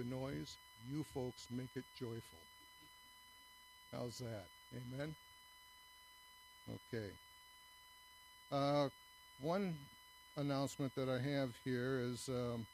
the noise, you folks make it joyful. How's that? Amen? Okay. Uh, one announcement that I have here is um,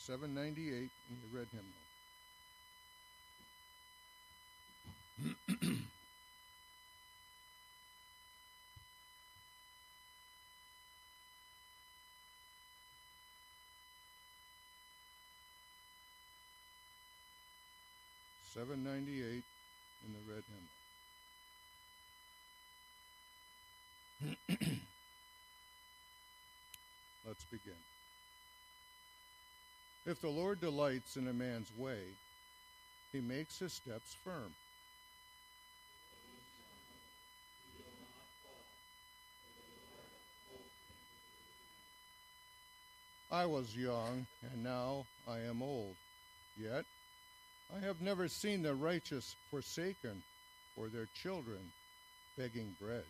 798 in the red hymnal. Seven ninety eight in the red hymnal. Let's begin. If the Lord delights in a man's way, he makes his steps firm. I was young, and now I am old. Yet I have never seen the righteous forsaken, or their children begging bread.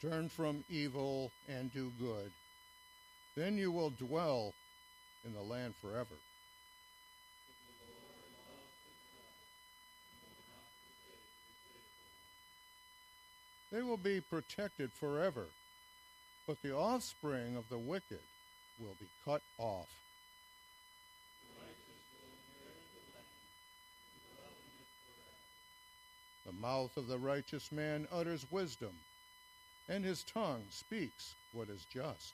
Turn from evil and do good. Then you will dwell in the land forever. They will be protected forever, but the offspring of the wicked will be cut off. The mouth of the righteous man utters wisdom and his tongue speaks what is just.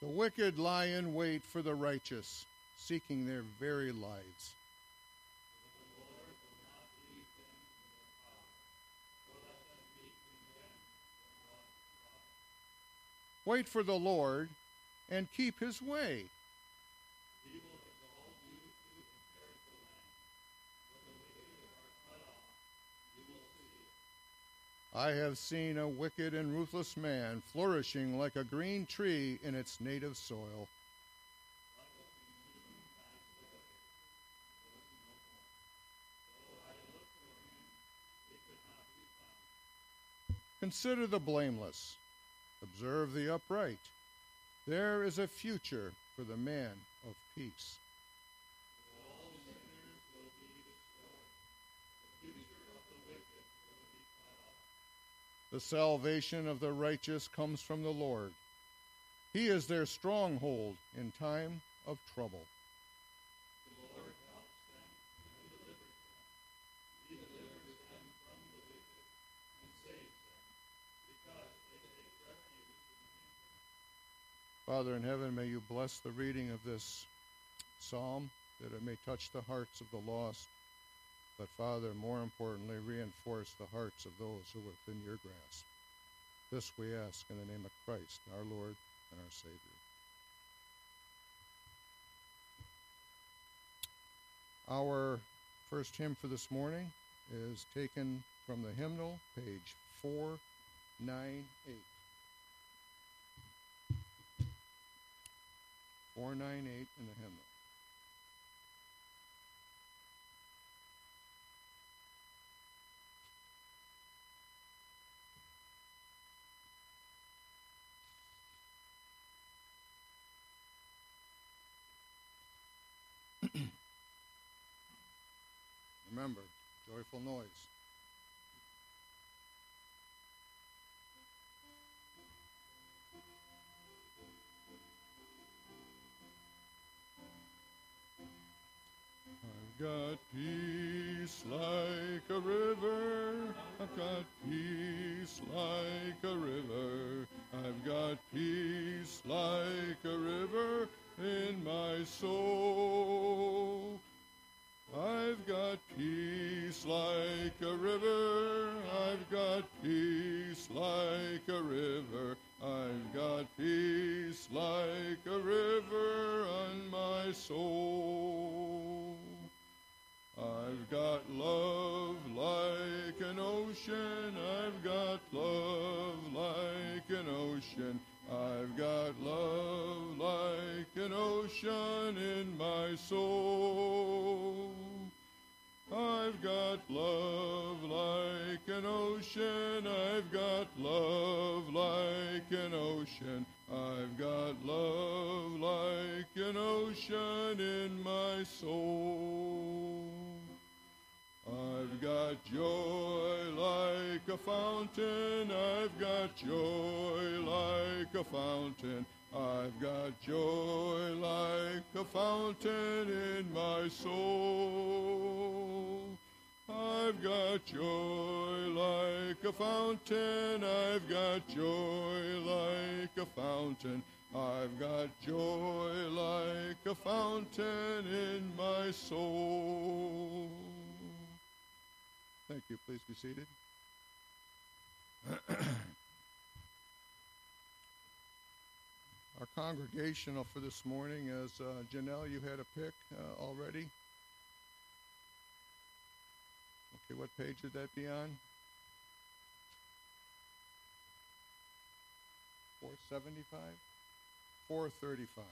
The wicked lie in wait for the righteous, seeking their very lives. Wait for the Lord and keep his way. I have seen a wicked and ruthless man flourishing like a green tree in its native soil. Consider the blameless, observe the upright. There is a future for the man of peace. The salvation of the righteous comes from the Lord. He is their stronghold in time of trouble. Father in heaven, may you bless the reading of this psalm, that it may touch the hearts of the lost, but Father, more importantly, reinforce the hearts of those who are within your grasp. This we ask in the name of Christ, our Lord and our Savior. Our first hymn for this morning is taken from the hymnal, page 498. 498 in the hymnal. Remember, joyful noise. I've got peace like a river. I've got peace like a river. I've got peace like a river in my soul. I've got peace like a river. I've got peace like a river. I've got peace like a river on my soul. I've got love like an ocean. I've got love like an ocean. I've got love like an ocean in my soul. I've got love like an ocean. I've got love like an ocean. I've got love like an ocean in my soul. I've got joy like a fountain. I've got joy like a fountain. I've got joy like a fountain in my soul. I've got joy like a fountain. I've got joy like a fountain. I've got joy like a fountain in my soul. Thank you. Please be seated. Our congregational for this morning is uh, Janelle. You had a pick uh, already. Okay, what page would that be on? 475? 435.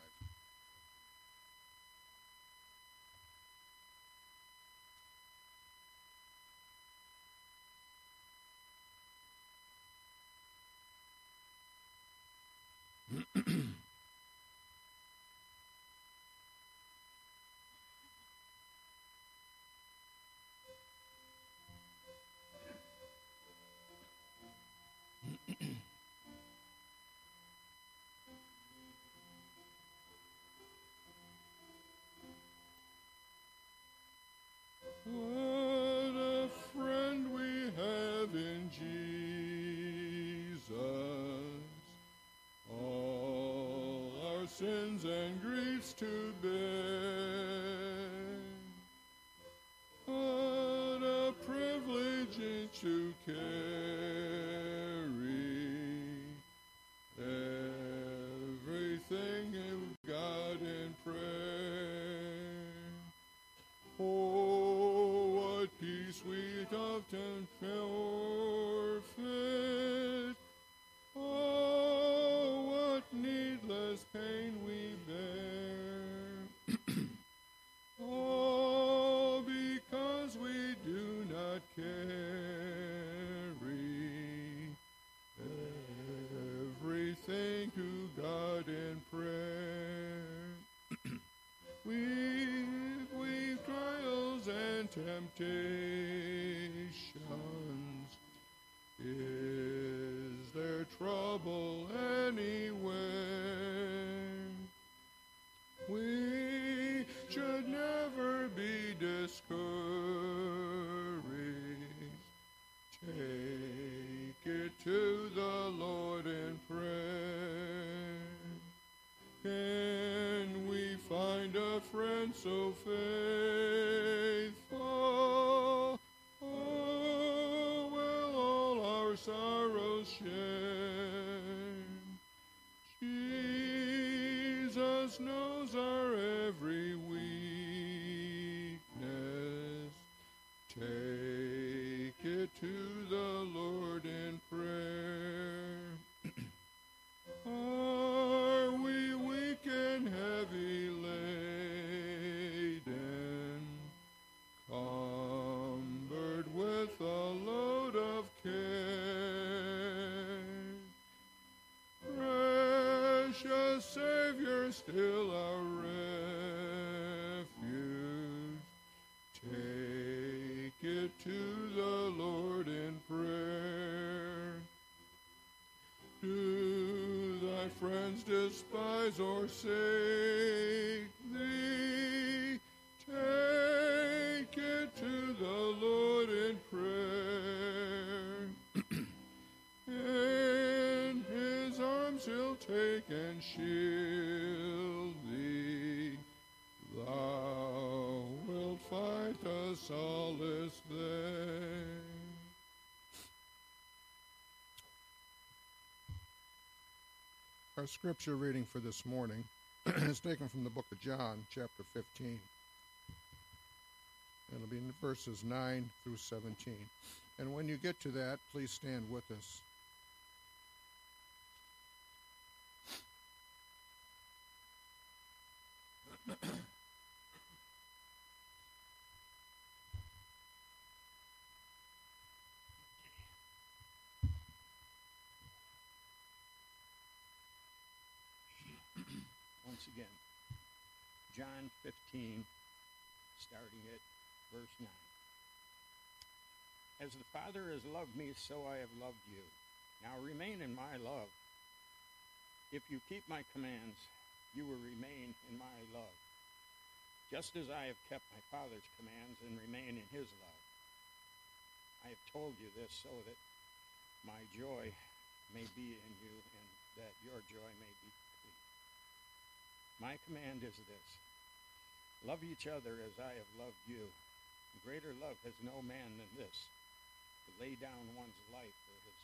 Temptations. Sorrows share? Jesus knows our every weakness. Take still our refuge. Take it to the Lord in prayer. Do thy friends despise or sake thee? Take it to the Lord in prayer. In his arms he'll take and shield Our scripture reading for this morning is taken from the book of John, chapter 15. It'll be in verses 9 through 17. And when you get to that, please stand with us. once again. John 15, starting at verse 9. As the Father has loved me, so I have loved you. Now remain in my love. If you keep my commands, you will remain in my love, just as I have kept my Father's commands and remain in his love. I have told you this so that my joy may be in you and that your joy may be complete. My command is this love each other as I have loved you. Greater love has no man than this to lay down one's life for his,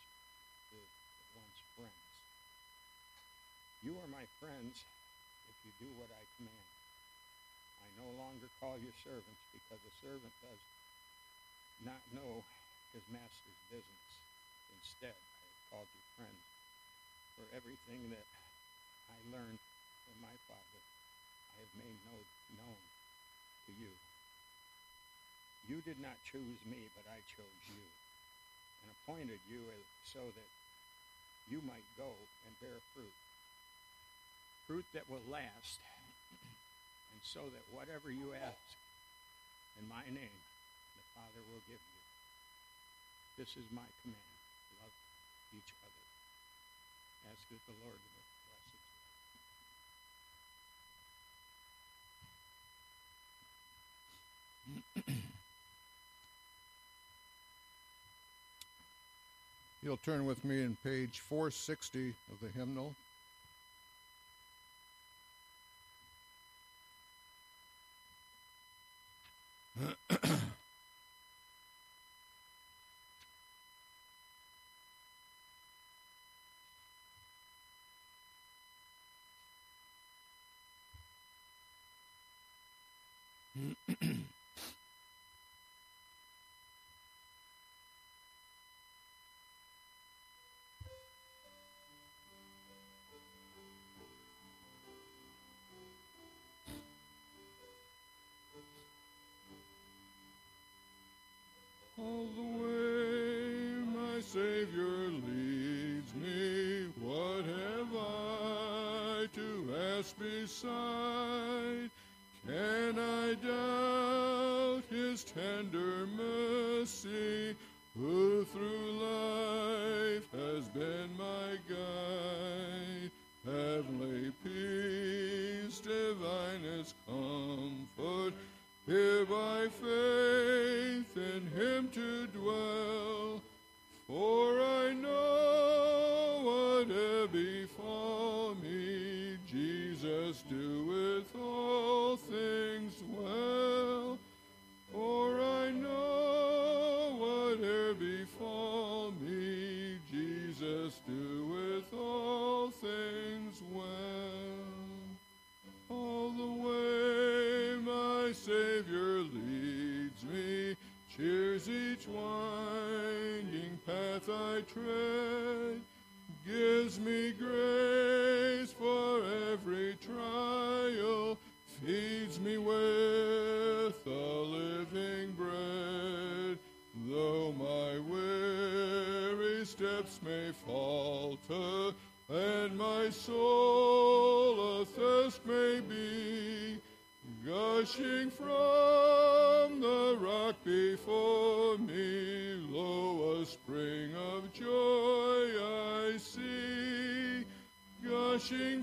for one's friends. You are my friends if you do what I command. I no longer call you servants because a servant does not know his master's business. Instead, I have called you friends. For everything that I learned from my Father, I have made know, known to you. You did not choose me, but I chose you, and appointed you as, so that you might go and bear fruit. Fruit that will last, and so that whatever you ask in my name, the Father will give you. This is my command love each other. Ask that the Lord will bless it. You'll turn with me in page 460 of the hymnal. Savior leads me, cheers each winding path I tread, gives me grace for every trial, feeds me with the living bread. Though my weary steps may falter, and my soul gushing from the rock before me, lo, a spring of joy I see, gushing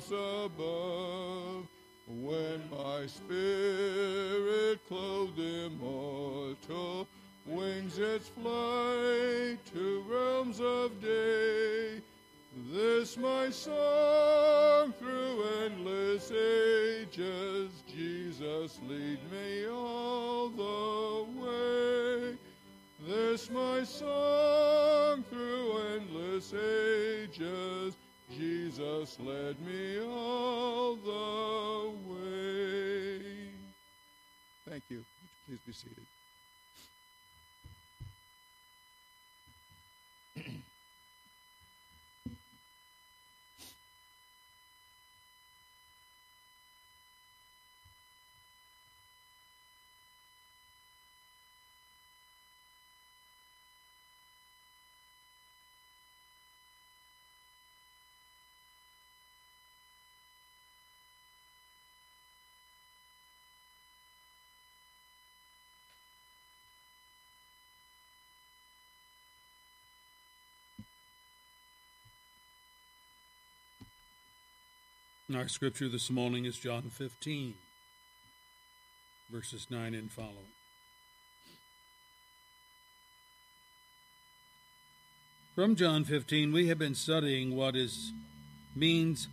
house above. When my spirit clothed immortal wings its flight to realms of day, this my song through endless ages, Jesus lead me all the way. This my song through endless ages, Jesus led me all the way. Thank you. Please be seated. Our scripture this morning is John 15, verses 9 and following. From John 15, we have been studying what is means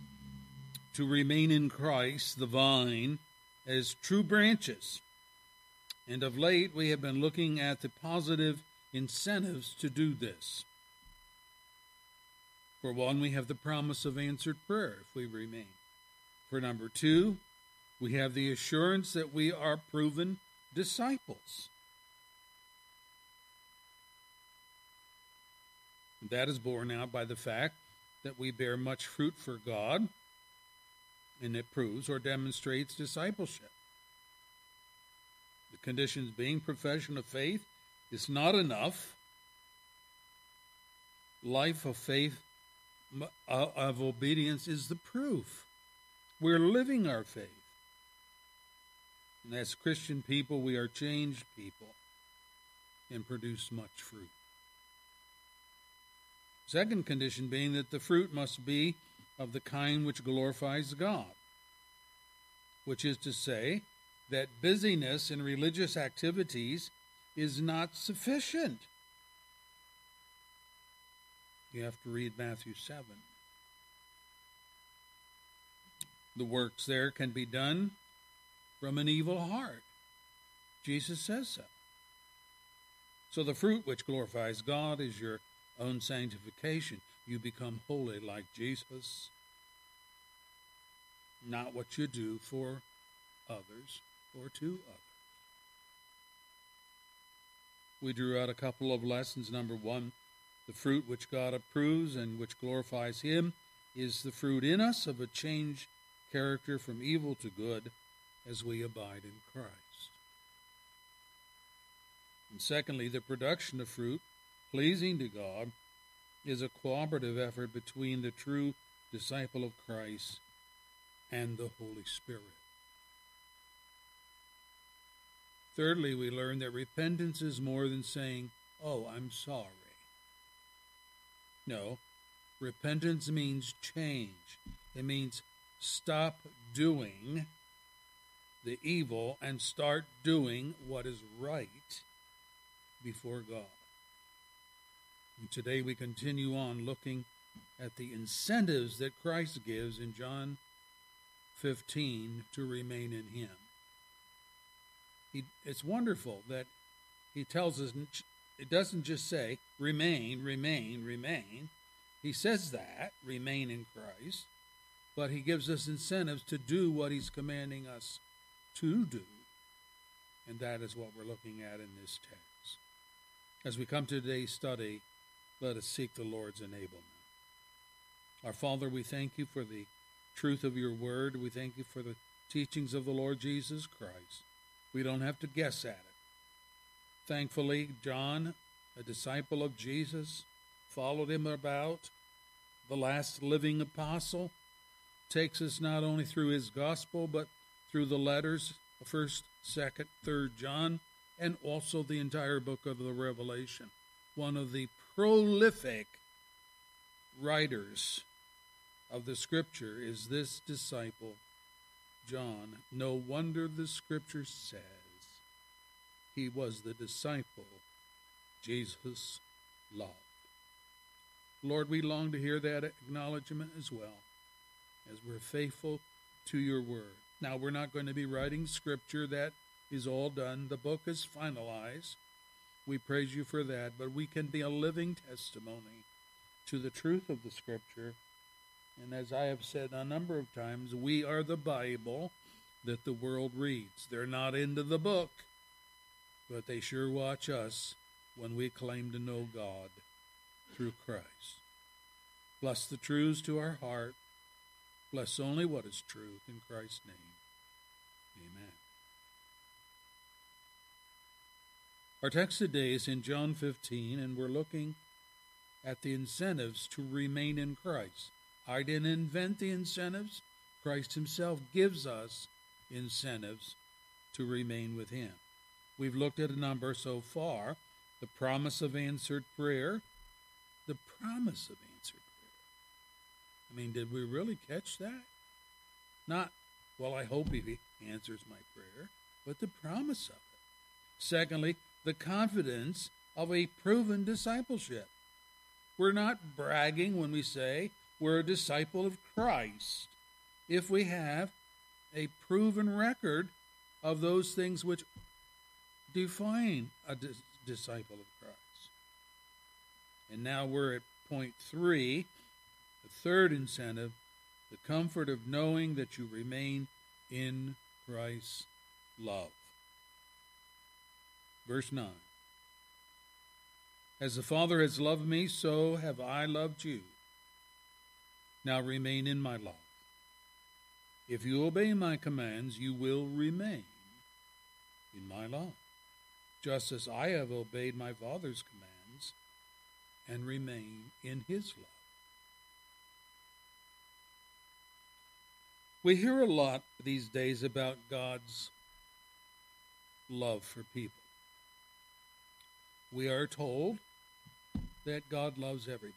to remain in Christ, the vine, as true branches. And of late, we have been looking at the positive incentives to do this. For one, we have the promise of answered prayer if we remain. For number two, we have the assurance that we are proven disciples. That is borne out by the fact that we bear much fruit for God, and it proves or demonstrates discipleship. The conditions being profession of faith is not enough. Life of faith, uh, of obedience, is the proof. We're living our faith. And as Christian people, we are changed people and produce much fruit. Second condition being that the fruit must be of the kind which glorifies God, which is to say, that busyness in religious activities is not sufficient. You have to read Matthew 7. The works there can be done from an evil heart. Jesus says so. So the fruit which glorifies God is your own sanctification. You become holy like Jesus, not what you do for others or to others. we drew out a couple of lessons. Number one, the fruit which God approves and which glorifies Him is the fruit in us of a changed character from evil to good as we abide in Christ. And secondly, the production of fruit pleasing to God is a cooperative effort between the true disciple of Christ and the Holy Spirit. Thirdly, we learn that repentance is more than saying, Oh, I'm sorry. No, repentance means change. It means stop doing the evil and start doing what is right before God. And today we continue on looking at the incentives that Christ gives in John 15 to remain in Him. He, it's wonderful that He tells us, it doesn't just say, remain, remain, remain. He says that, remain in Christ, but He gives us incentives to do what He's commanding us to do. And that is what we're looking at in this text. As we come to today's study, let us seek the Lord's enablement. Our Father, we thank you for the truth of your word. We thank you for the teachings of the Lord Jesus Christ. We don't have to guess at it. Thankfully, John, a disciple of Jesus, followed him about, the last living apostle, takes us not only through his gospel, but through the letters, 1st, 2nd, 3rd John, and also the entire book of the Revelation. One of the prolific writers of the scripture is this disciple, John. No wonder the scripture says he was the disciple Jesus loved. Lord, we long to hear that acknowledgement as well as we're faithful to your word. Now, we're not going to be writing scripture, that is all done. The book is finalized. We praise you for that, but we can be a living testimony to the truth of the Scripture. And as I have said a number of times, we are the Bible that the world reads. They're not into the book, but they sure watch us when we claim to know God through Christ. Bless the truths to our heart. Bless only what is truth in Christ's name. Amen. Our text today is in John 15, and we're looking at the incentives to remain in Christ. I didn't invent the incentives, Christ Himself gives us incentives to remain with Him. We've looked at a number so far the promise of answered prayer, the promise of. I mean, did we really catch that? Not, well, I hope He answers my prayer, but the promise of it. Secondly, the confidence of a proven discipleship. We're not bragging when we say we're a disciple of Christ if we have a proven record of those things which define a dis- disciple of Christ. And now we're at point three, the third incentive the comfort of knowing that you remain in Christ's love. Verse 9 As the Father has loved me, so have I loved you. Now remain in my love. If you obey my commands, you will remain in my love, just as I have obeyed my Father's commands and remain in his love. We hear a lot these days about God's love for people we are told that God loves everybody.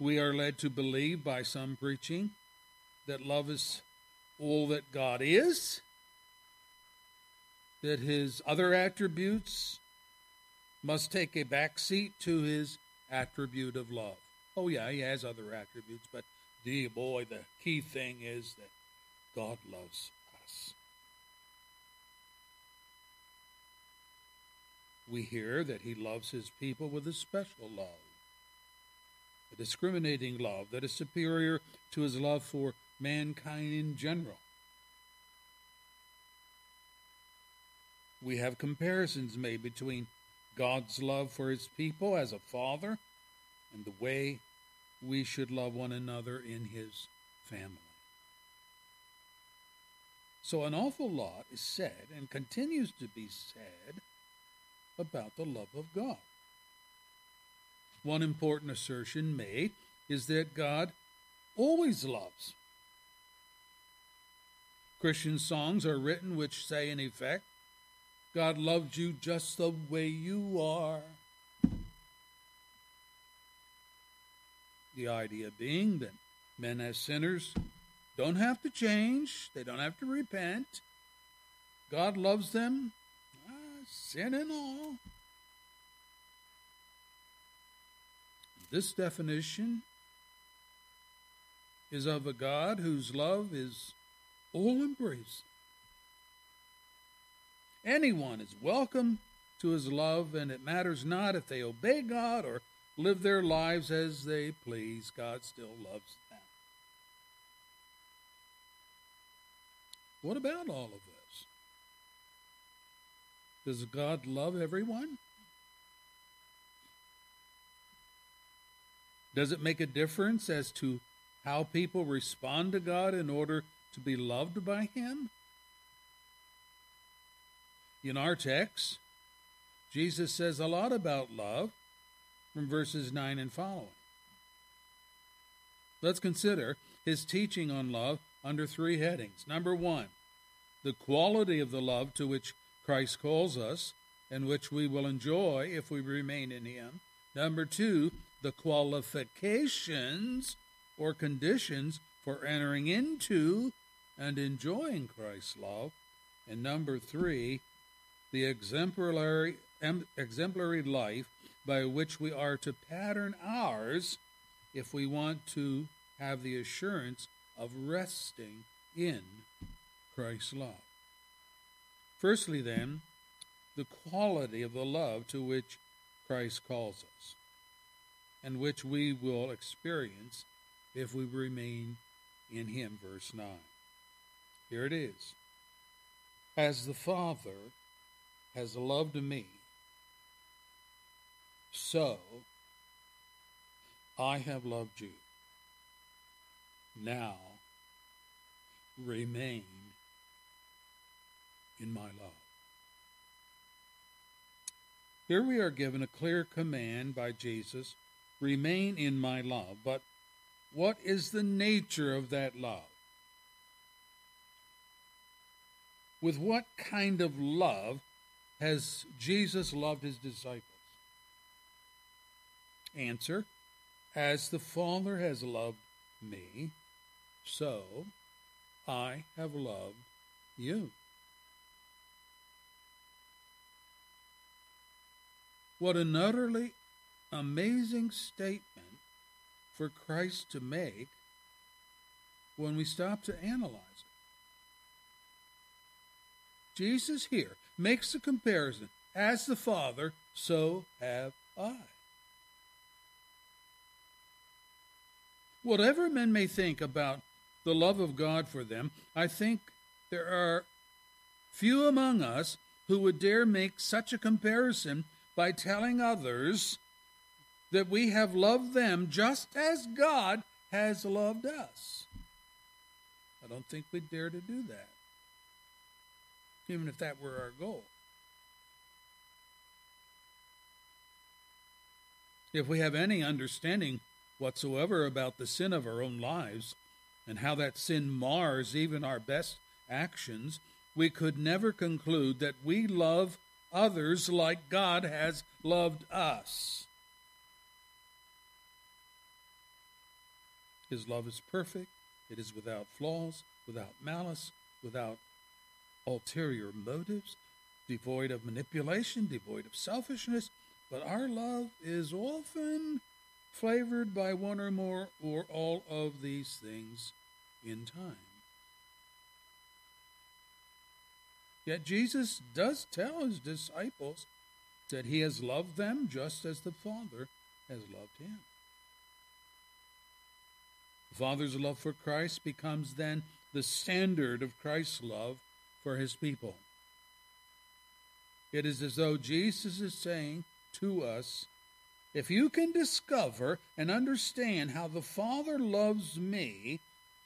We are led to believe by some preaching that love is all that God is, that his other attributes must take a back seat to his attribute of love. Oh, yeah, he has other attributes, but the boy, the key thing is that God loves us. we hear that he loves his people with a special love, a discriminating love that is superior to his love for mankind in general. we have comparisons made between God's love for his people as a father and the way we should love one another in his family. So, an awful lot is said and continues to be said about the love of God. One important assertion made is that God always loves. Christian songs are written which say, in effect, God loved you just the way you are. The idea being that men as sinners don't have to change, they don't have to repent. God loves them, ah, sin and all. This definition is of a God whose love is all embracing. Anyone is welcome to his love, and it matters not if they obey God or live their lives as they please, God still loves them. What about all of this? Does God love everyone? Does it make a difference as to how people respond to God in order to be loved by Him? In our text, Jesus says a lot about love from verses 9 and following. Let's consider his teaching on love under three headings. Number one, the quality of the love to which Christ calls us and which we will enjoy if we remain in him. Number two, the qualifications or conditions for entering into and enjoying Christ's love. And number three, the exemplary, exemplary life by which we are to pattern ours if we want to have the assurance of resting in Christ's love. Firstly, then, the quality of the love to which Christ calls us, and which we will experience if we remain in Him. Verse 9. Here it is. As the Father has loved me, so I have loved you. Now remain in my love. Here we are given a clear command by Jesus remain in my love. But what is the nature of that love? With what kind of love has Jesus loved his disciples? Answer As the Father has loved me, so I have loved you. What an utterly amazing statement for Christ to make when we stop to analyze it. Jesus here makes the comparison as the Father, so have I. Whatever men may think about the love of God for them, I think there are few among us who would dare make such a comparison by telling others that we have loved them just as God has loved us. I don't think we'd dare to do that, even if that were our goal. If we have any understanding whatsoever about the sin of our own lives and how that sin mars even our best actions, we could never conclude that we love others like God has loved us. His love is perfect, it is without flaws, without malice, without ulterior motives, devoid of manipulation, devoid of selfishness. But our love is often flavored by one or more or all of these things in time. Yet Jesus does tell his disciples that he has loved them just as the Father has loved him. The Father's love for Christ becomes then the standard of Christ's love for his people. It is as though Jesus is saying to us, if you can discover and understand how the Father loves me,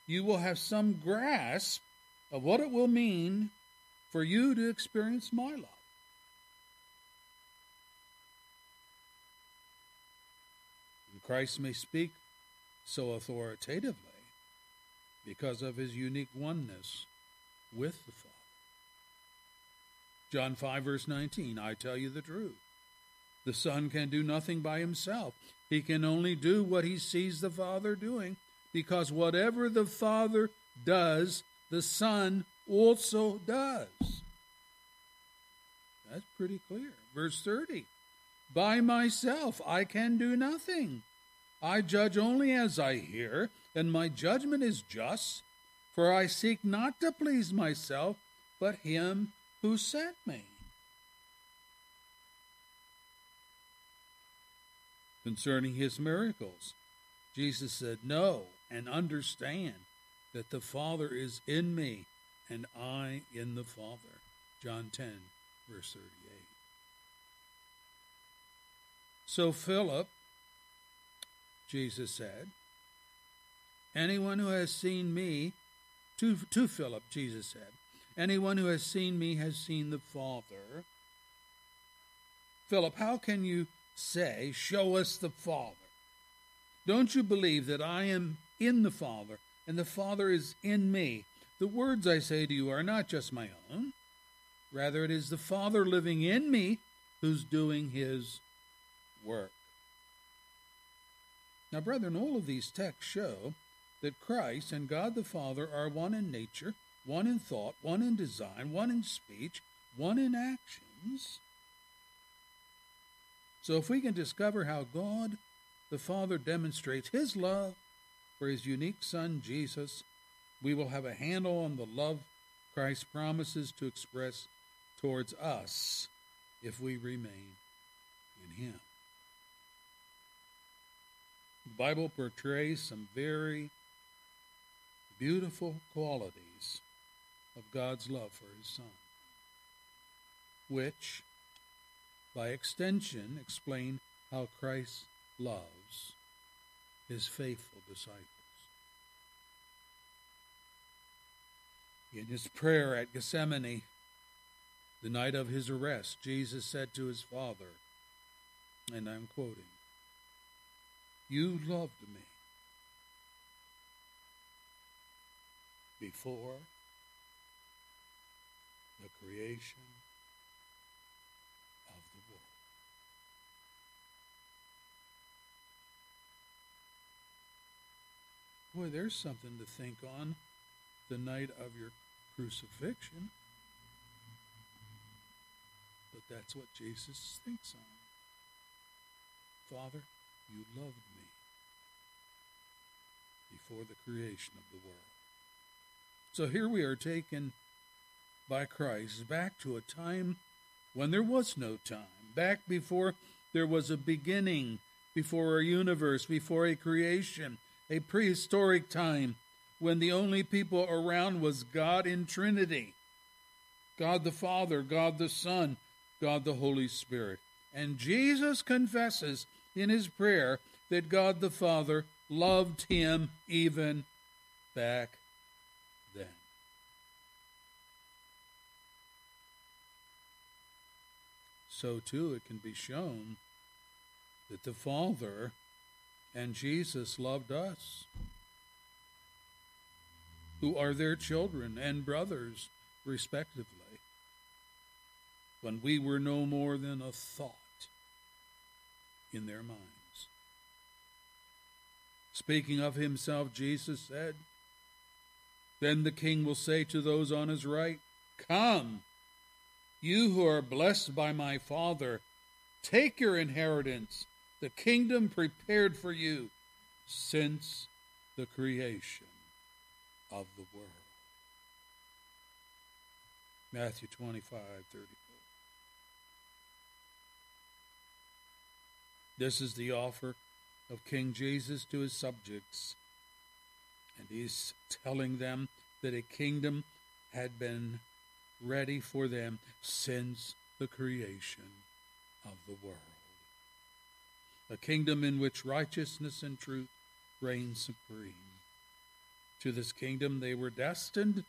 you will have some grasp of what it will mean for you to experience my love. And Christ may speak so authoritatively because of his unique oneness with the Father. John 5, verse 19 I tell you the truth. The Son can do nothing by himself. He can only do what he sees the Father doing, because whatever the Father does, the Son also does. That's pretty clear. Verse 30 By myself I can do nothing. I judge only as I hear, and my judgment is just, for I seek not to please myself, but him who sent me. Concerning his miracles, Jesus said, Know and understand that the Father is in me and I in the Father. John 10, verse 38. So Philip, Jesus said, Anyone who has seen me, to, to Philip, Jesus said, Anyone who has seen me has seen the Father. Philip, how can you say, Show us the Father? Don't you believe that I am in the Father and the Father is in me? The words I say to you are not just my own. Rather, it is the Father living in me who's doing his work. Now, brethren, all of these texts show that Christ and God the Father are one in nature, one in thought, one in design, one in speech, one in actions. So, if we can discover how God the Father demonstrates his love for his unique Son, Jesus, we will have a handle on the love Christ promises to express towards us if we remain in him. The Bible portrays some very beautiful qualities of God's love for his Son, which, by extension, explain how Christ loves his faithful disciples. In his prayer at Gethsemane, the night of his arrest, Jesus said to his Father, and I'm quoting, You loved me before the creation of the world. Boy, there's something to think on the night of your crucifixion. But that's what Jesus thinks on. Father, you loved me before the creation of the world. So here we are taken by Christ back to a time when there was no time, back before there was a beginning, before a universe, before a creation, a prehistoric time when the only people around was God in Trinity God the Father, God the Son, God the Holy Spirit. And Jesus confesses in his prayer that God the Father loved him even back then. So, too, it can be shown that the Father and Jesus loved us, who are their children and brothers, respectively, when we were no more than a thought in their minds. Speaking of himself, Jesus said, Then the king will say to those on his right, Come, you who are blessed by my Father, take your inheritance, the kingdom prepared for you since the creation of the world. Matthew 25, 34. This is the offer of King Jesus to his subjects. And he's telling them that a kingdom had been ready for them since the creation of the world. A kingdom in which righteousness and truth reign supreme. To this kingdom they were destined,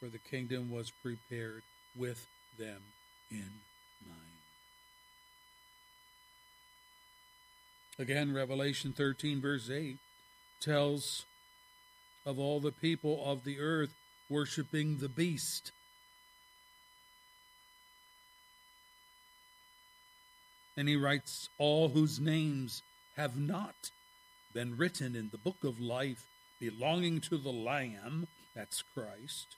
for the kingdom was prepared with them in mind. Again, Revelation 13, verse 8 tells of all the people of the earth worshiping the beast. And he writes, All whose names have not been written in the book of life belonging to the Lamb, that's Christ,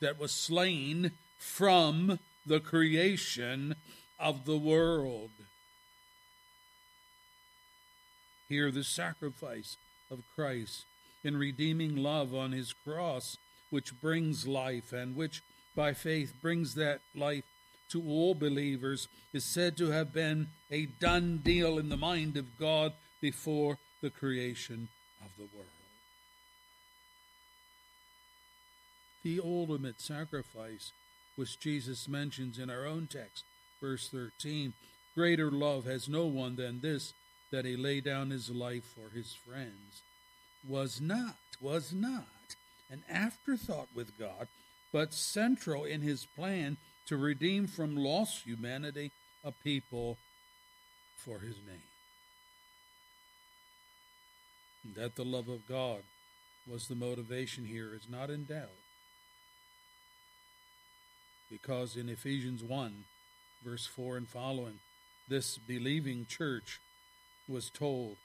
that was slain from the creation of the world. Here, the sacrifice of Christ in redeeming love on his cross, which brings life and which by faith brings that life to all believers, is said to have been a done deal in the mind of God before the creation of the world. The ultimate sacrifice, which Jesus mentions in our own text, verse 13 Greater love has no one than this, that he lay down his life for his friends was not, was not an afterthought with God, but central in his plan to redeem from lost humanity a people for his name. That the love of God was the motivation here is not in doubt. Because in Ephesians 1, verse 4 and following, this believing church was told,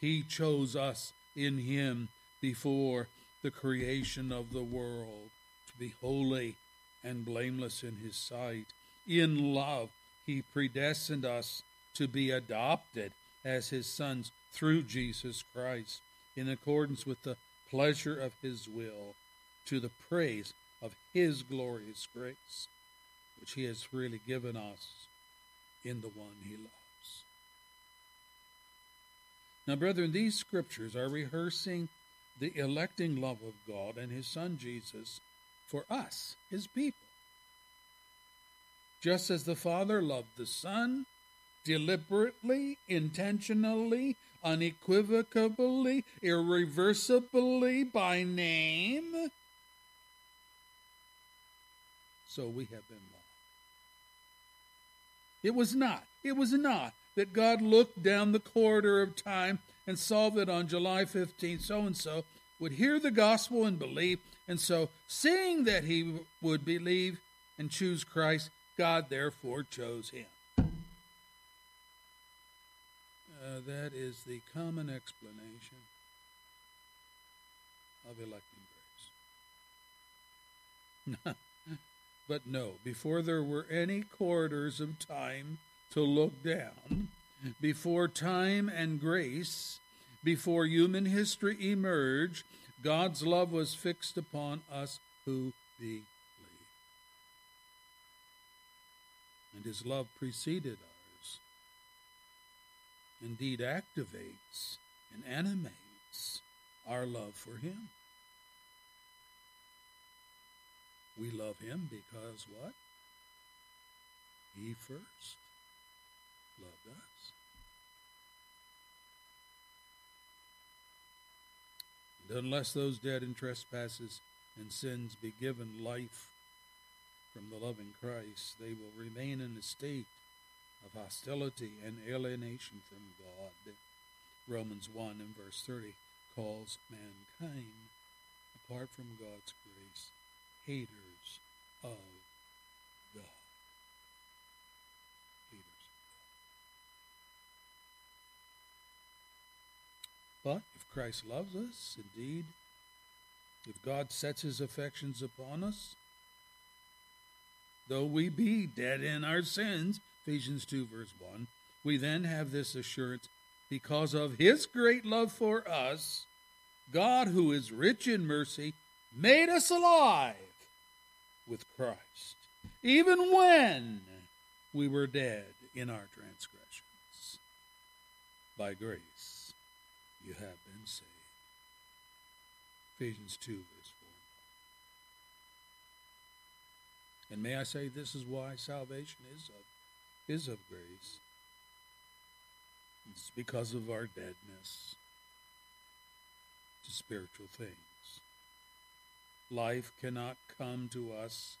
He chose us in him before the creation of the world, to be holy and blameless in his sight. In love, he predestined us to be adopted as his sons through Jesus Christ, in accordance with the pleasure of his will, to the praise of his glorious grace, which he has freely given us in the one he loves. Now, brethren, these scriptures are rehearsing the electing love of God and His Son Jesus for us, His people. Just as the Father loved the Son, deliberately, intentionally, unequivocally, irreversibly by name, so we have been loved. It was not, it was not that God looked down the corridor of time and saw that on July 15th, so and so would hear the gospel and believe. And so, seeing that he would believe and choose Christ, God therefore chose him. Uh, that is the common explanation of electing grace. but no, before there were any corridors of time to look down before time and grace, before human history emerged, God's love was fixed upon us who believe. And his love preceded ours, indeed activates and animates our love for him. We love him because what? He first loved us. Unless those dead in trespasses and sins be given life from the loving Christ, they will remain in a state of hostility and alienation from God. Romans 1 and verse 30 calls mankind, apart from God's grace, haters of God. But if Christ loves us, indeed, if God sets his affections upon us, though we be dead in our sins, Ephesians 2, verse 1, we then have this assurance because of his great love for us, God, who is rich in mercy, made us alive with Christ, even when we were dead in our transgressions. By grace you have. Ephesians 2, verse 4. And may I say, this is why salvation is of, is of grace. It's because of our deadness to spiritual things. Life cannot come to us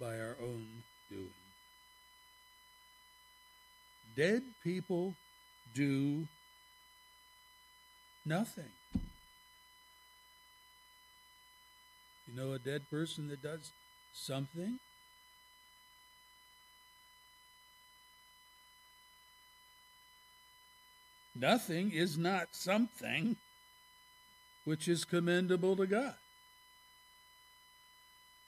by our own doing. Dead people do nothing. You know a dead person that does something? Nothing is not something which is commendable to God.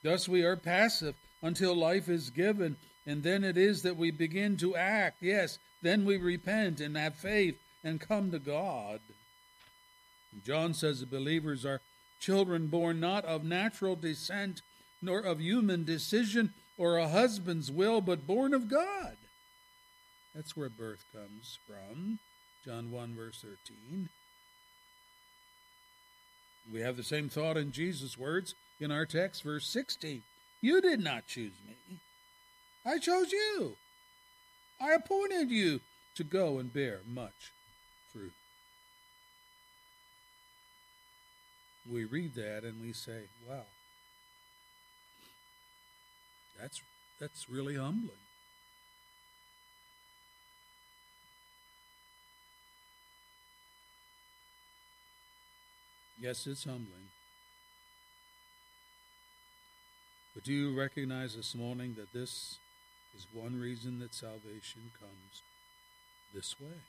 Thus, we are passive until life is given, and then it is that we begin to act. Yes, then we repent and have faith and come to God. John says the believers are children born not of natural descent, nor of human decision or a husband's will, but born of God. That's where birth comes from. John 1, verse 13. We have the same thought in Jesus' words in our text, verse 16. You did not choose me, I chose you. I appointed you to go and bear much fruit. We read that and we say, wow, that's, that's really humbling. Yes, it's humbling. But do you recognize this morning that this is one reason that salvation comes this way?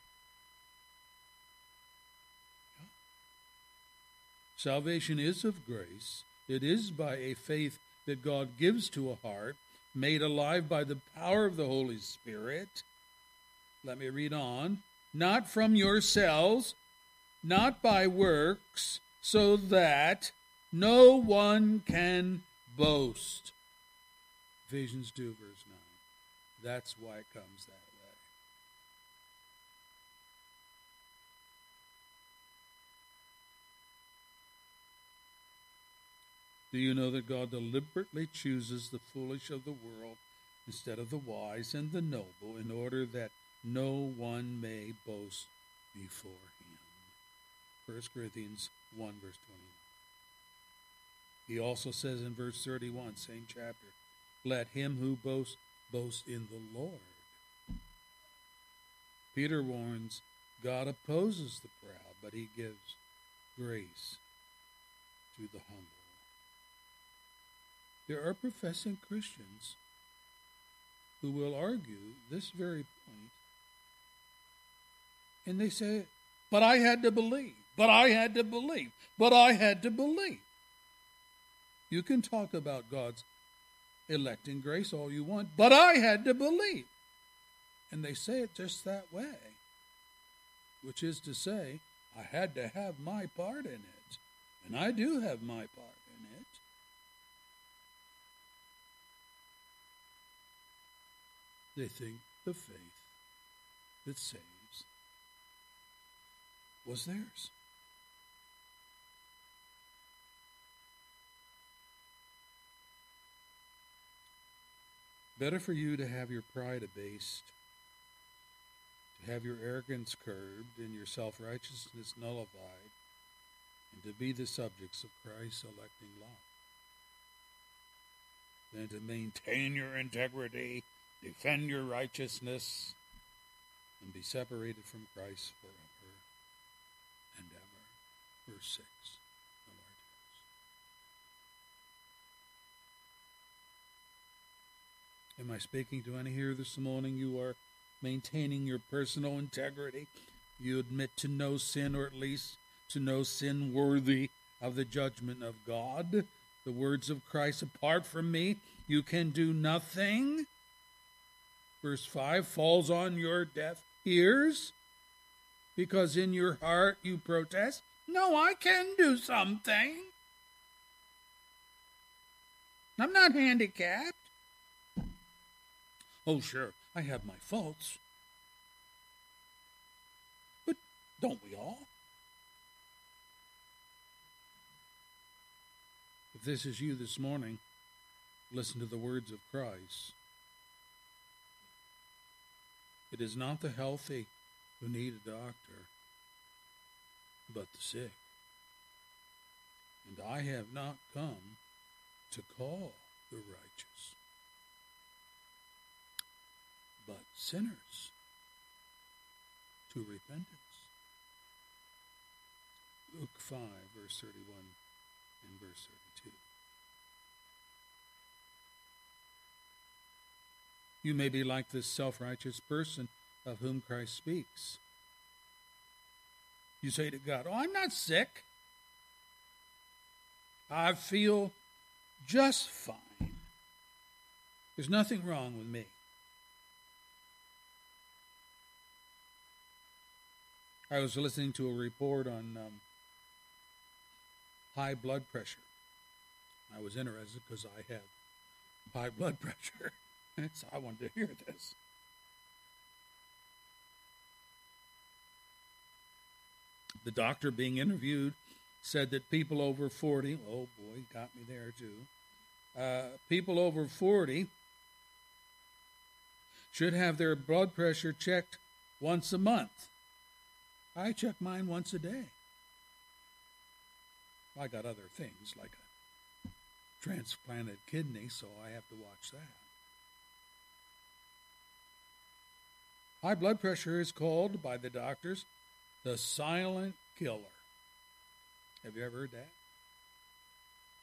Salvation is of grace. It is by a faith that God gives to a heart, made alive by the power of the Holy Spirit. Let me read on. Not from yourselves, not by works, so that no one can boast. Ephesians 2, verse 9. That's why it comes that way. Do you know that God deliberately chooses the foolish of the world instead of the wise and the noble in order that no one may boast before him? 1 Corinthians 1, verse 21. He also says in verse 31, same chapter, let him who boasts boast in the Lord. Peter warns God opposes the proud, but he gives grace to the humble. There are professing Christians who will argue this very point, and they say, But I had to believe, but I had to believe, but I had to believe. You can talk about God's electing grace all you want, but I had to believe. And they say it just that way, which is to say, I had to have my part in it. And I do have my part They think the faith that saves was theirs. Better for you to have your pride abased, to have your arrogance curbed and your self righteousness nullified, and to be the subjects of Christ's electing love, than to maintain your integrity, defend your righteousness, and be separated from Christ forever and ever. Verse 6. Am I speaking to any here this morning? You are maintaining your personal integrity. You admit to no sin, or at least to no sin worthy of the judgment of God. The words of Christ, apart from me, you can do nothing. Verse 5 falls on your deaf ears because in your heart you protest, No, I can do something. I'm not handicapped. Oh, sure, I have my faults. But don't we all? If this is you this morning, listen to the words of Christ. It is not the healthy who need a doctor, but the sick. And I have not come to call the righteous, but sinners to repentance. Luke 5, verse 31 and verse 32. You may be like this self righteous person of whom Christ speaks. You say to God, Oh, I'm not sick. I feel just fine. There's nothing wrong with me. I was listening to a report on um, high blood pressure. I was interested because I have high blood pressure. I wanted to hear this. The doctor being interviewed said that people over 40, oh boy, got me there too. Uh, people over 40 should have their blood pressure checked once a month. I check mine once a day. I got other things like a transplanted kidney, so I have to watch that. High blood pressure is called by the doctors the silent killer. Have you ever heard that?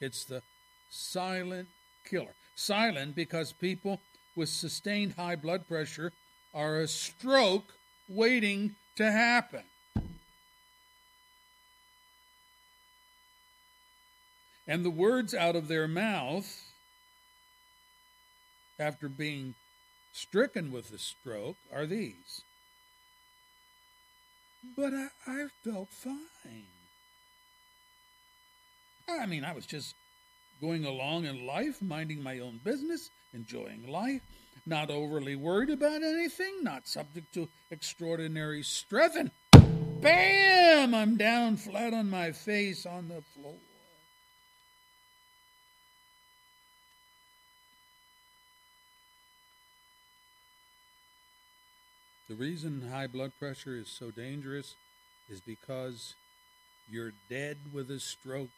It's the silent killer. Silent because people with sustained high blood pressure are a stroke waiting to happen. And the words out of their mouth after being stricken with the stroke are these. But I, I felt fine. I mean, I was just going along in life, minding my own business, enjoying life, not overly worried about anything, not subject to extraordinary stress, and bam! I'm down flat on my face on the floor. The reason high blood pressure is so dangerous is because you're dead with a stroke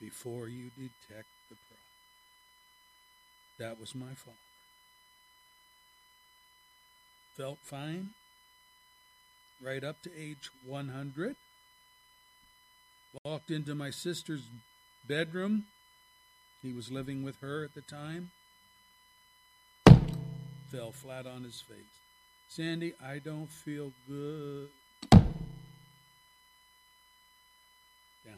before you detect the problem. That was my father. Felt fine right up to age 100. Walked into my sister's bedroom. He was living with her at the time. Fell flat on his face. Sandy, I don't feel good. Down he went.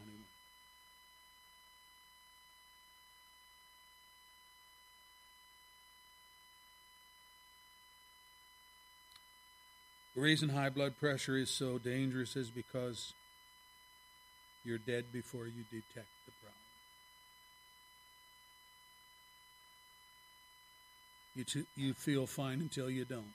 The reason high blood pressure is so dangerous is because you're dead before you detect the problem. You, t- you feel fine until you don't.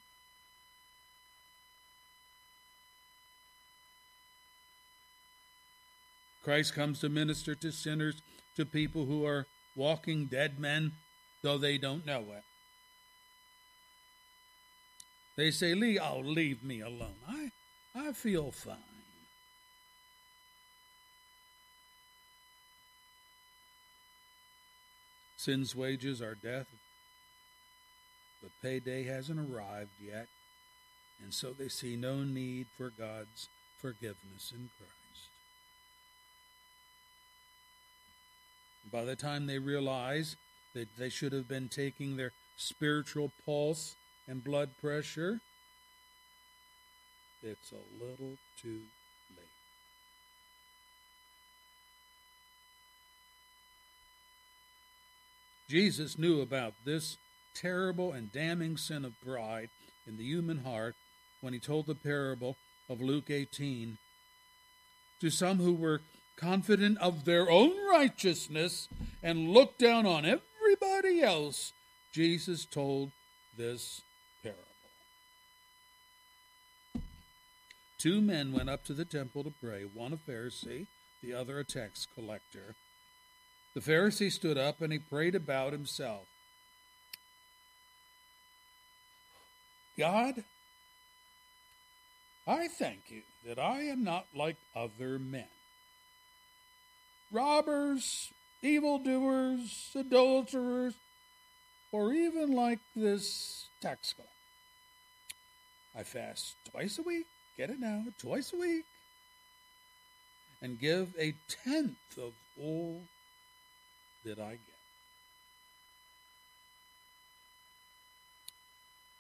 Christ comes to minister to sinners, to people who are walking dead men, though they don't know it. They say, Lee, oh, leave me alone. I, I feel fine. Sin's wages are death, but payday hasn't arrived yet, and so they see no need for God's forgiveness in Christ. By the time they realize that they should have been taking their spiritual pulse and blood pressure, it's a little too late. Jesus knew about this terrible and damning sin of pride in the human heart when he told the parable of Luke 18 to some who were confident of their own righteousness, and look down on everybody else, Jesus told this parable. Two men went up to the temple to pray, one a Pharisee, the other a tax collector. The Pharisee stood up and he prayed about himself. God, I thank you that I am not like other men robbers, evildoers, adulterers, or even like this tax collector. I fast twice a week, get it now, twice a week, and give a tenth of all that I get.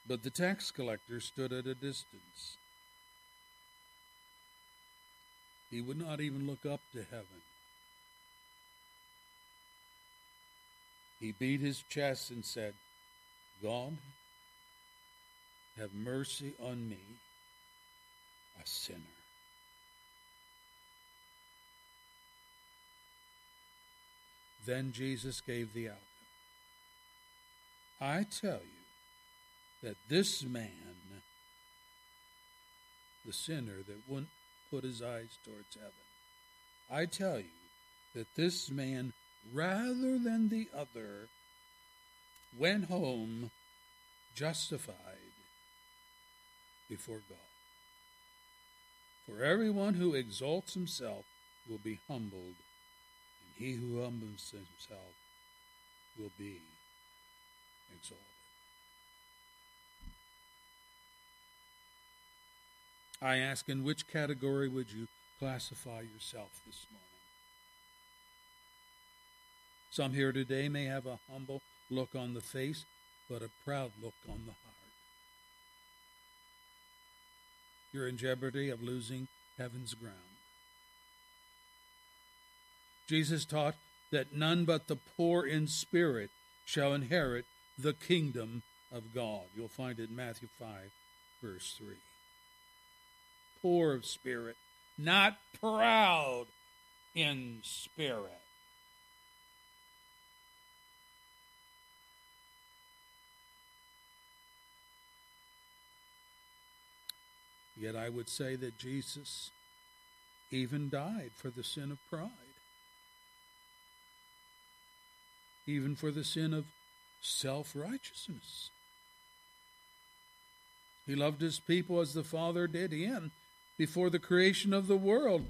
But the tax collector stood at a distance. He would not even look up to heaven. He beat his chest and said, God, have mercy on me, a sinner. Then Jesus gave the outcome. I tell you that this man, the sinner that wouldn't put his eyes towards heaven, I tell you that this man, rather than the other, went home justified before God. For everyone who exalts himself will be humbled, and he who humbles himself will be exalted. I ask, in which category would you classify yourself this morning? Some here today may have a humble look on the face, but a proud look on the heart. You're in jeopardy of losing heaven's ground. Jesus taught that none but the poor in spirit shall inherit the kingdom of God. You'll find it in Matthew 5, verse 3 poor of spirit, not proud in spirit. Yet I would say that Jesus even died for the sin of pride, even for the sin of self righteousness. He loved his people as the Father did him before the creation of the world.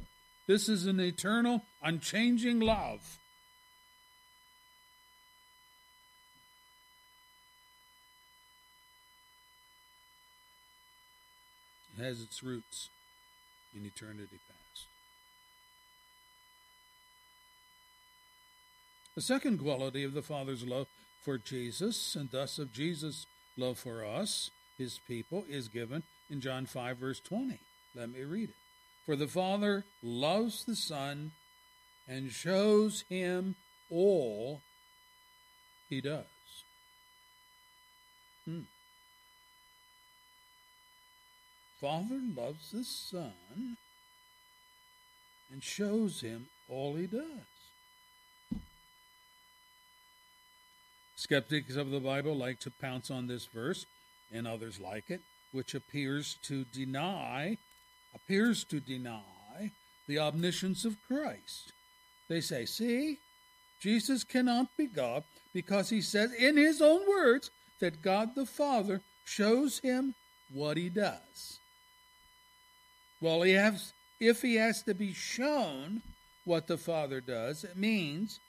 This is an eternal, unchanging love. Has its roots in eternity past. The second quality of the Father's love for Jesus, and thus of Jesus' love for us, his people, is given in John 5, verse 20. Let me read it. For the Father loves the Son and shows him all he does. Hmm. Father loves the Son and shows him all he does. Skeptics of the Bible like to pounce on this verse, and others like it, which appears to deny appears to deny the omniscience of Christ. They say, see, Jesus cannot be God because he says in his own words that God the Father shows him what he does. Well, he has, if he has to be shown what the Father does, it means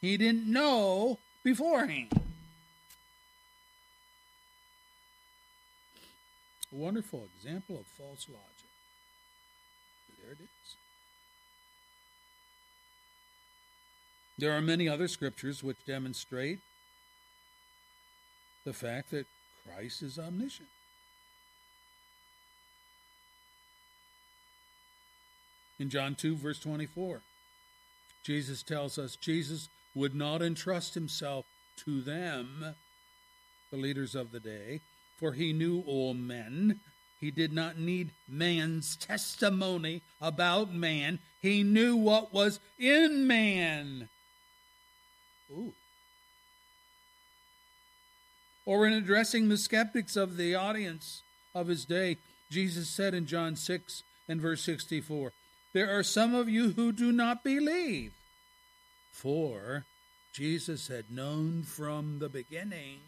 he didn't know beforehand. A wonderful example of false logic. There it is. There are many other scriptures which demonstrate the fact that Christ is omniscient. In John 2, verse 24, Jesus tells us Jesus would not entrust himself to them, the leaders of the day, for he knew all men. He did not need man's testimony about man. He knew what was in man. Ooh. Or in addressing the skeptics of the audience of his day, Jesus said in John 6 and verse 64 There are some of you who do not believe. For Jesus had known from the beginning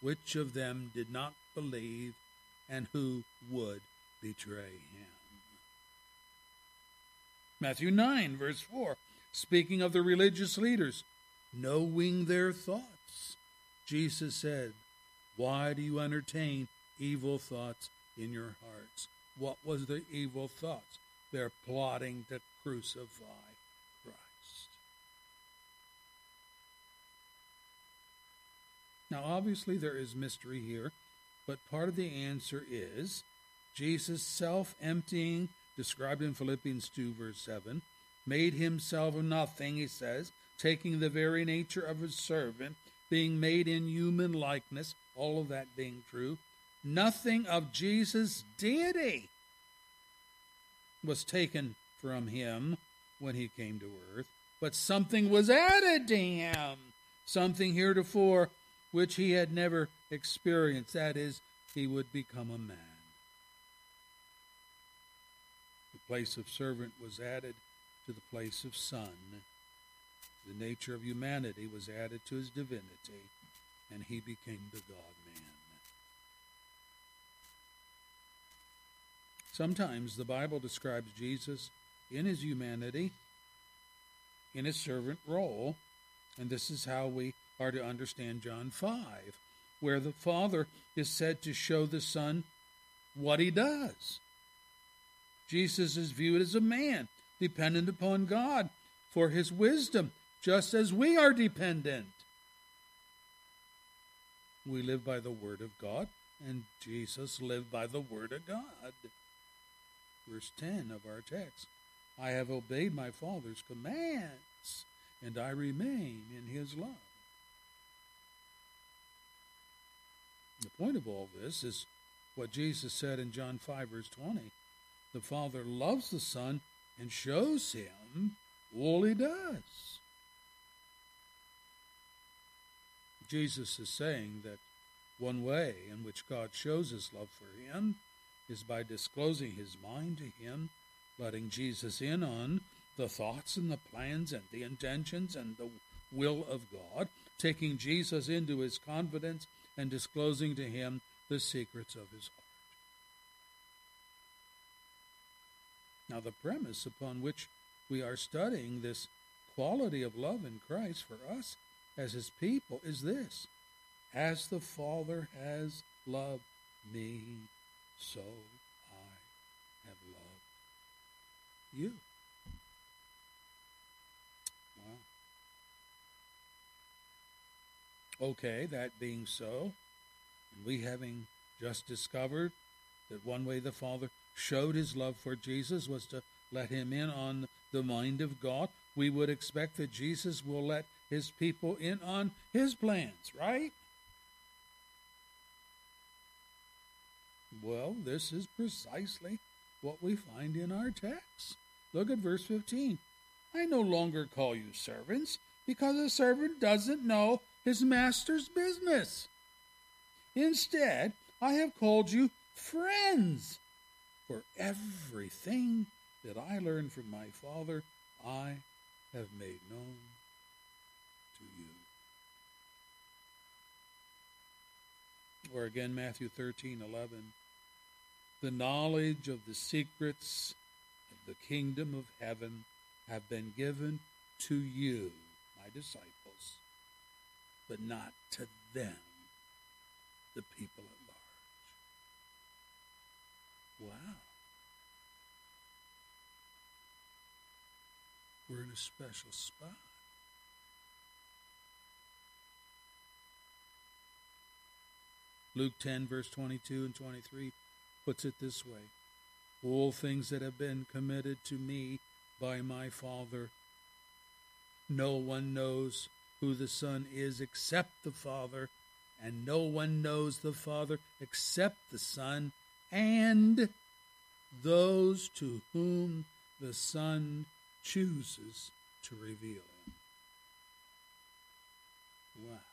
which of them did not believe and who would betray him. Matthew 9, verse 4, speaking of the religious leaders, knowing their thoughts, Jesus said, Why do you entertain evil thoughts in your hearts? What was the evil thoughts? They're plotting to crucify Christ. Now, obviously, there is mystery here, but part of the answer is Jesus' self emptying, described in Philippians 2, verse 7, made himself nothing, he says, taking the very nature of a servant, being made in human likeness, all of that being true. Nothing of Jesus' deity was taken from him when he came to earth, but something was added to him, something heretofore which he had never experienced. That is, he would become a man. The place of servant was added to the place of son. The nature of humanity was added to his divinity, and he became the God man. Sometimes the Bible describes Jesus in his humanity, in his servant role, and this is how we are to understand John 5, where the Father is said to show the Son what he does. Jesus is viewed as a man dependent upon God for his wisdom, just as we are dependent. We live by the Word of God, and Jesus lived by the Word of God. Verse 10 of our text I have obeyed my Father's commands, and I remain in his love. The point of all this is what Jesus said in John 5, verse 20. The Father loves the Son and shows him all he does. Jesus is saying that one way in which God shows his love for him is by disclosing his mind to him, letting Jesus in on the thoughts and the plans and the intentions and the will of God, taking Jesus into his confidence and disclosing to him the secrets of his heart. Now, the premise upon which we are studying this quality of love in Christ for us as his people is this As the Father has loved me, so I have loved you. Okay, that being so, and we having just discovered that one way the Father showed his love for Jesus was to let him in on the mind of God, we would expect that Jesus will let his people in on his plans, right? Well, this is precisely what we find in our text. Look at verse 15. I no longer call you servants, because a servant doesn't know his master's business. Instead, I have called you friends, for everything that I learned from my Father, I have made known to you. Or again, Matthew 13 11. The knowledge of the secrets of the kingdom of heaven have been given to you, my disciples but not to them, the people at large. Wow. We're in a special spot. Luke 10, verse 22 and 23 puts it this way All things that have been committed to me by my Father, no one knows who the Son is except the Father, and no one knows the Father except the Son, and those to whom the Son chooses to reveal him. Wow.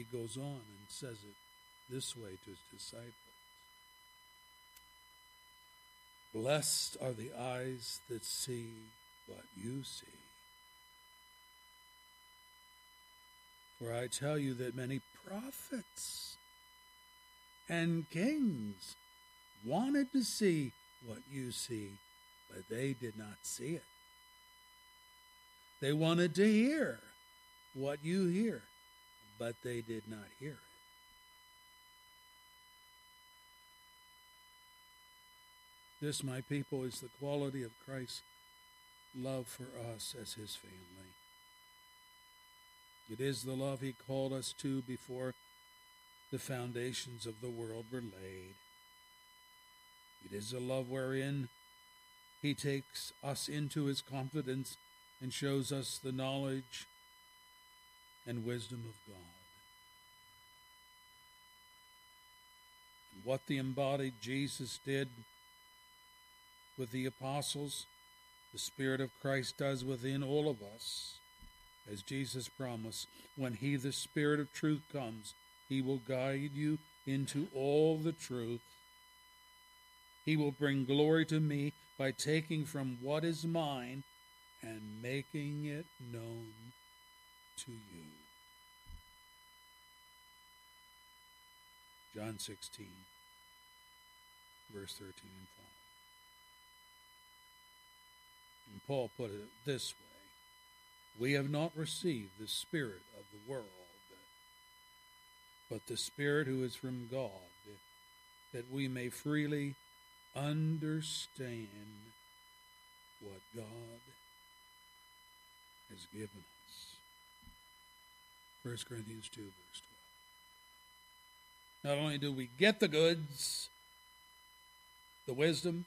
He goes on and says it this way to his disciples Blessed are the eyes that see what you see. For I tell you that many prophets and kings wanted to see what you see, but they did not see it. They wanted to hear what you hear, but they did not hear it. This, my people, is the quality of Christ's love for us as his family. It is the love he called us to before the foundations of the world were laid. It is a love wherein he takes us into his confidence and shows us the knowledge and wisdom of God. And what the embodied Jesus did with the apostles, the Spirit of Christ does within all of us. As Jesus promised, when He, the Spirit of truth, comes, He will guide you into all the truth. He will bring glory to me by taking from what is mine and making it known to you. John 16, verse 13 and 5. And Paul put it this way We have not received the Spirit of the world, but the Spirit who is from God, that we may freely understand what God has given us. 1 Corinthians 2, verse 12. Not only do we get the goods, the wisdom,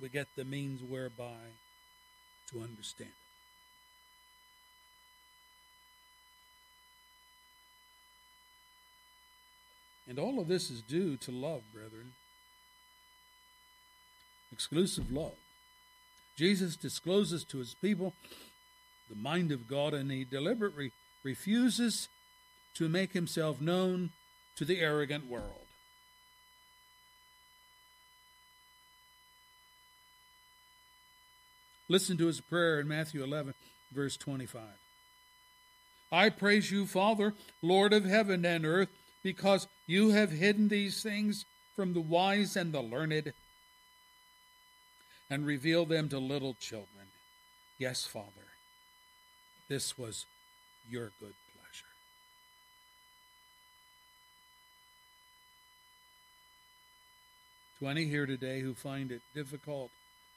we get the means whereby to understand it. And all of this is due to love, brethren. Exclusive love. Jesus discloses to his people the mind of God, and he deliberately refuses to make himself known to the arrogant world. Listen to his prayer in Matthew 11, verse 25. I praise you, Father, Lord of heaven and earth, because you have hidden these things from the wise and the learned and revealed them to little children. Yes, Father, this was your good pleasure. To any here today who find it difficult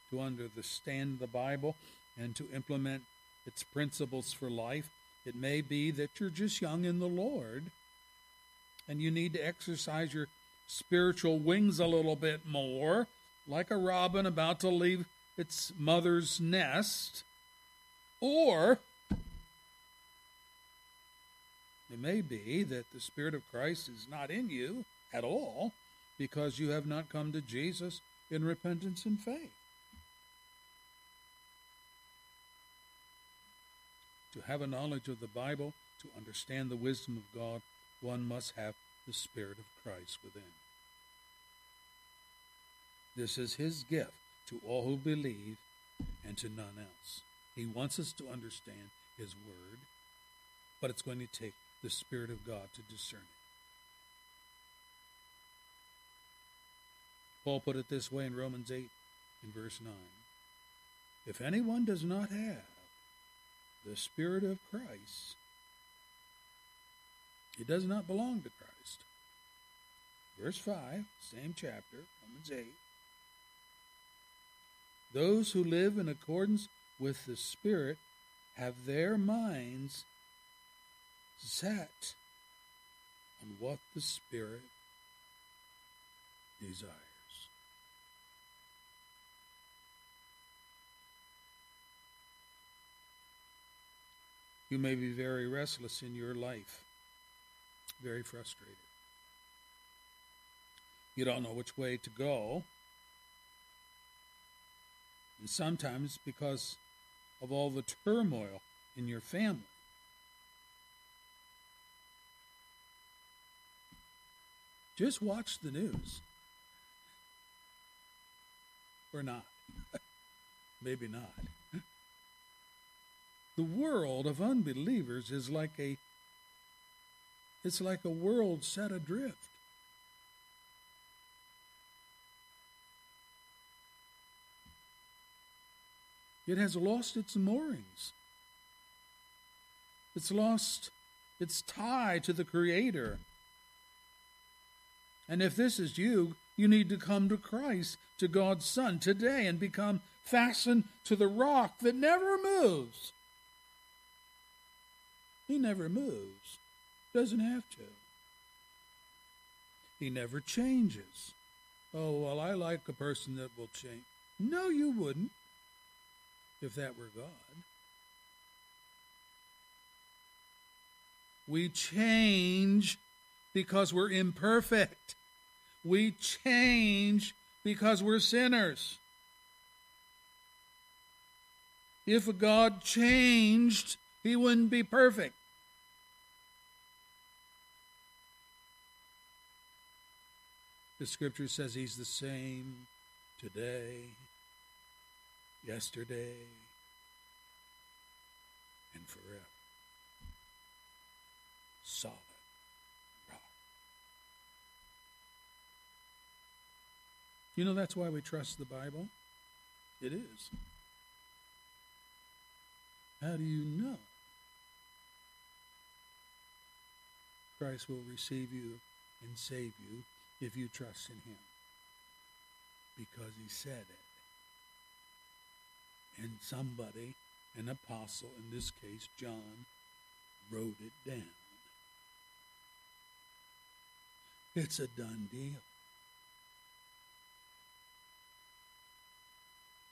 to understand the Bible and to implement its principles for life. It may be that you're just young in the Lord and you need to exercise your spiritual wings a little bit more, like a robin about to leave its mother's nest. Or it may be that the Spirit of Christ is not in you at all because you have not come to Jesus in repentance and faith. To have a knowledge of the Bible, to understand the wisdom of God, one must have the Spirit of Christ within. This is His gift to all who believe and to none else. He wants us to understand His Word, but it's going to take the Spirit of God to discern it. Paul put it this way in Romans 8 in verse 9. If anyone does not have the Spirit of Christ, it does not belong to Christ. Verse 5, same chapter, Romans 8. Those who live in accordance with the Spirit have their minds set on what the Spirit desires. You may be very restless in your life, very frustrated. You don't know which way to go. And sometimes because of all the turmoil in your family. Just watch the news. or not? Maybe not. The world of unbelievers is like a it's like a world set adrift. It has lost its moorings. It's lost its tie to the Creator. And if this is you, you need to come to Christ, to God's Son, today and become fastened to the rock that never moves. He never moves, doesn't have to. He never changes. Oh, well, I like a person that will change. No, you wouldn't if that were God. We change because we're imperfect. We change because we're sinners. If God changed, he wouldn't be perfect. The scripture says he's the same today, yesterday, and forever. Solid rock. You know that's why we trust the Bible? It is. How do you know? Christ will receive you and save you if you trust in Him. Because He said it. And somebody, an apostle, in this case John, wrote it down. It's a done deal.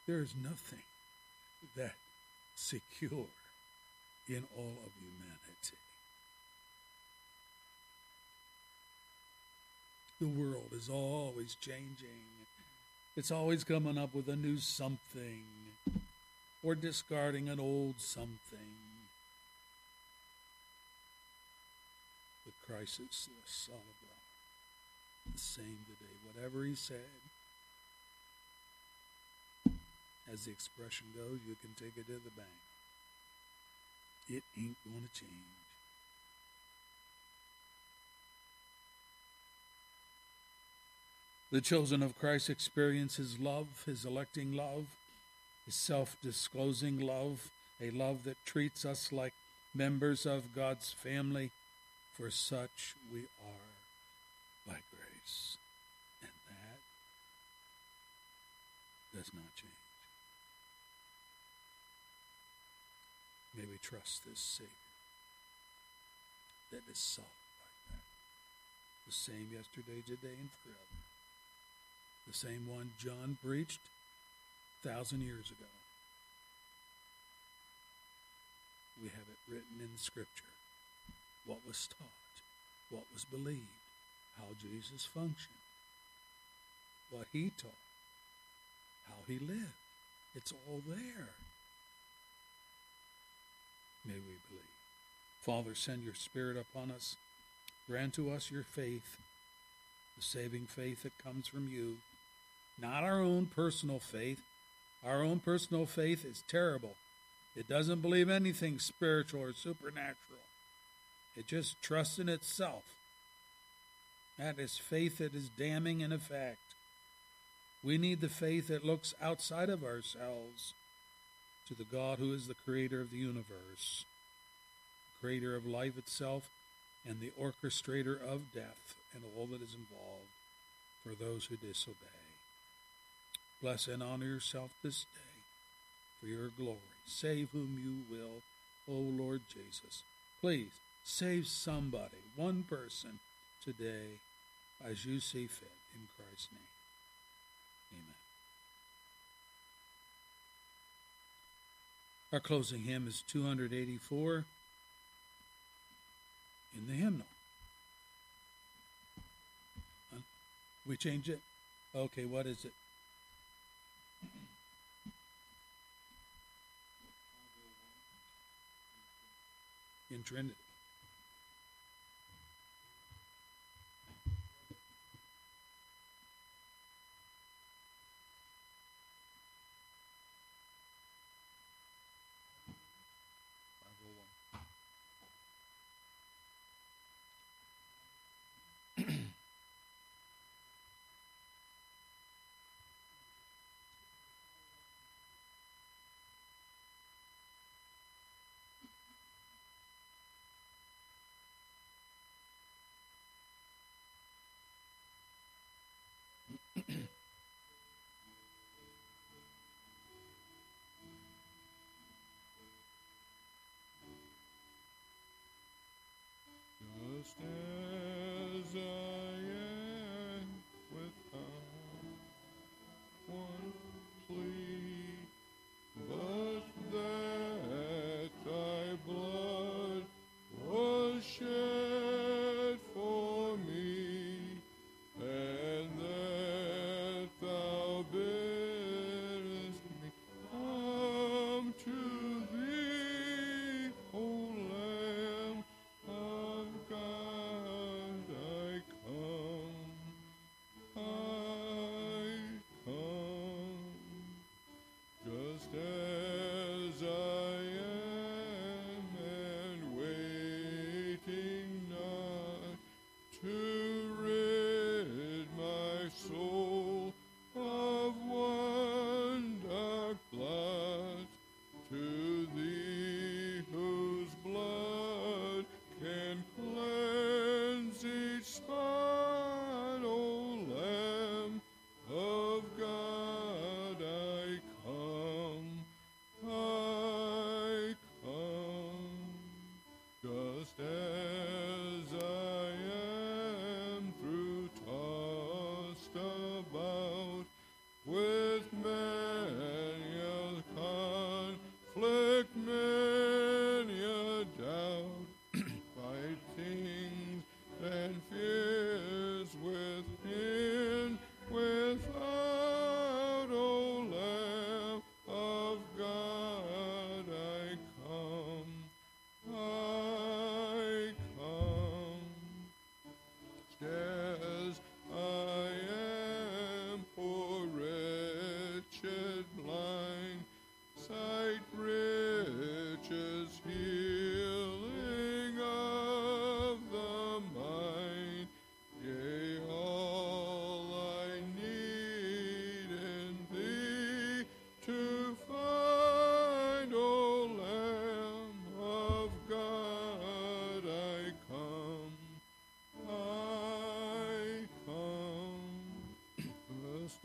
There is nothing that secure in all of humanity. The world is always changing. It's always coming up with a new something or discarding an old something. The crisis, is the solid rock, the same today. Whatever he said, as the expression goes, you can take it to the bank. It ain't going to change. The chosen of Christ experience his love, his electing love, his self disclosing love, a love that treats us like members of God's family, for such we are by grace. And that does not change. May we trust this Savior that is solid like that. The same yesterday, today, and forever. The same one John preached a thousand years ago. We have it written in Scripture what was taught, what was believed, how Jesus functioned, what he taught, how he lived. It's all there may we believe. Father, send your Spirit upon us. Grant to us your faith, the saving faith that comes from you, not our own personal faith. Our own personal faith is terrible. It doesn't believe anything spiritual or supernatural, it just trusts in itself. That is faith that is damning in effect. We need the faith that looks outside of ourselves to the God who is the creator of the universe, the creator of life itself, and the orchestrator of death and all that is involved for those who disobey. Bless and honor yourself this day for your glory. Save whom you will, O Lord Jesus. Please save somebody, one person today, as you see fit in Christ's name. Amen. Our closing hymn is 284 in the hymnal. We change it? Okay, what is it? In Trinity.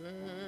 As